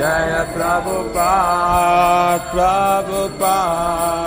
Jaya Prabhupada, Prabhupada,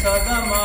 सदमा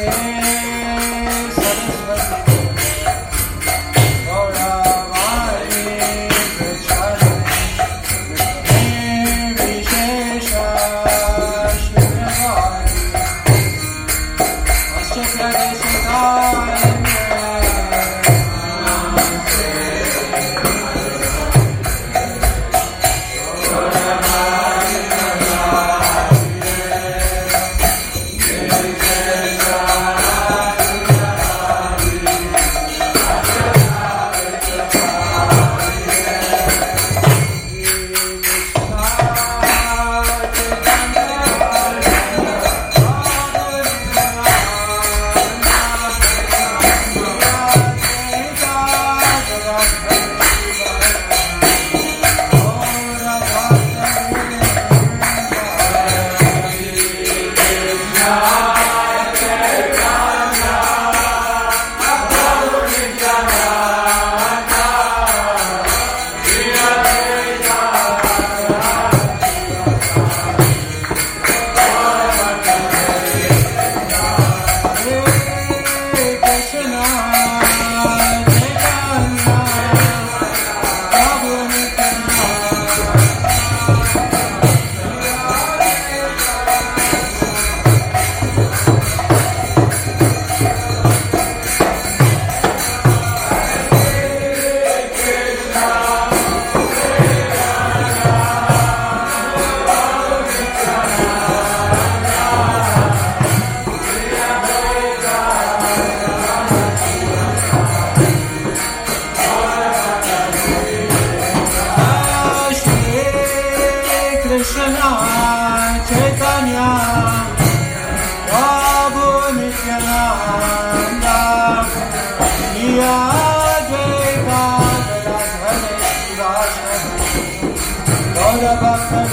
É... Bhagavad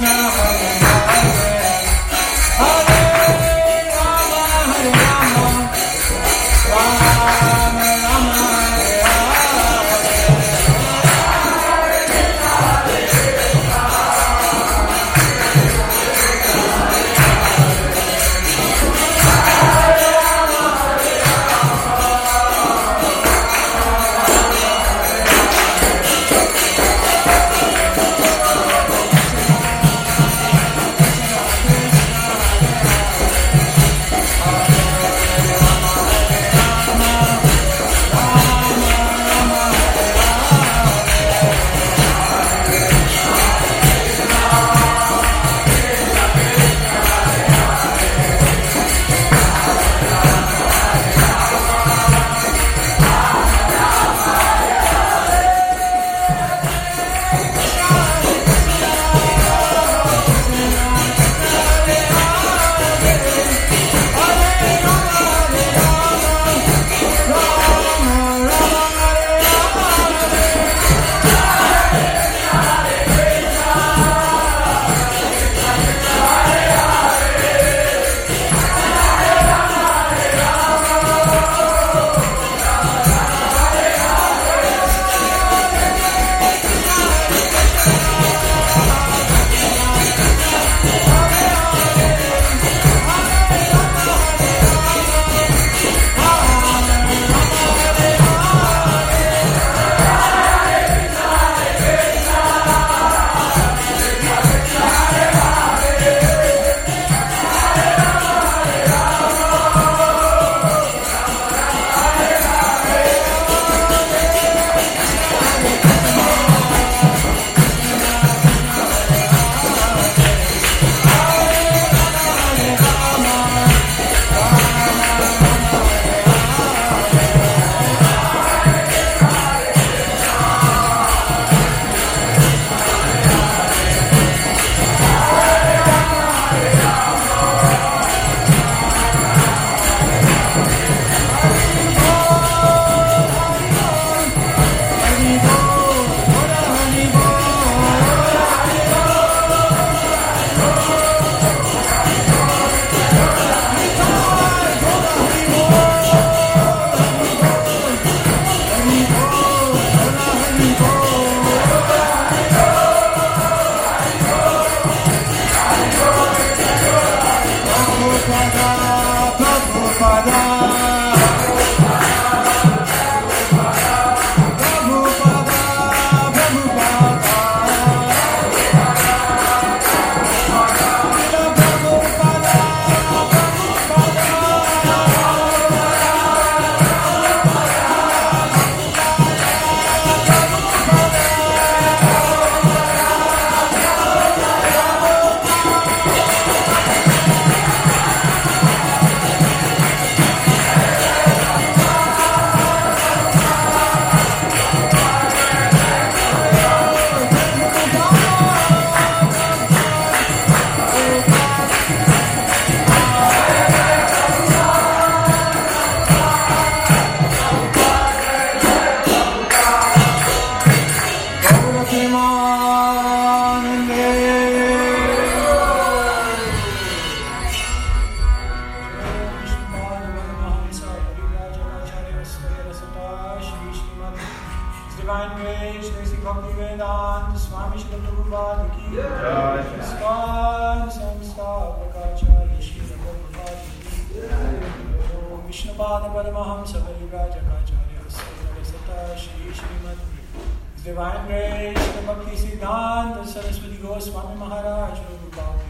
now. Divine grace Shri Bhakti Vedanta Swami Shri Dutt Gurupad की scan संस्थापकाचार्य Shri भगवत्पाद की ओम विष्णुपाद परमहंस परिव्राजकाचार्य सता श्री श्रीमद डिवाइन ग्रेस भक्ति सिद्धांत सरस्वती गोस्वामी महाराज गुरुपाद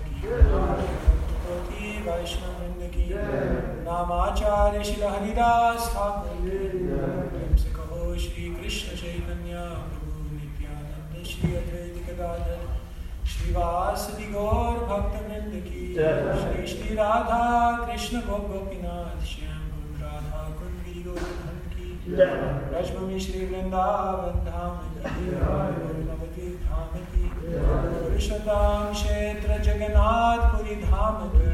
की वैष्णव की नामाचार्य श्री हरिदास ठाकुर गाजन। श्रीवास गौर भक्त वृंद की श्री श्री राधा कृष्ण गौ गोपीनाथ श्याम राधा कुंडी गोवर्धन की रजभूमि श्री वृंदावन धाम भगवती धाम की पुरुषोत्तम क्षेत्र जगन्नाथपुरी धाम की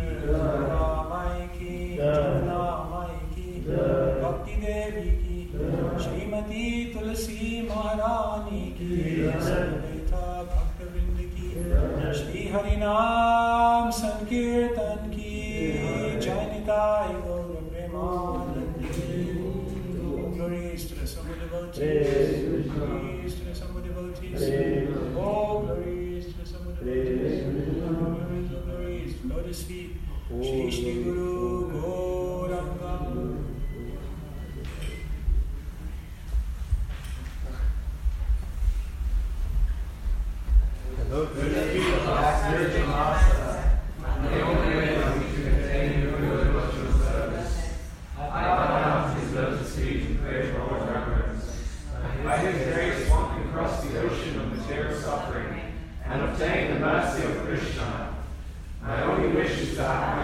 wish to die.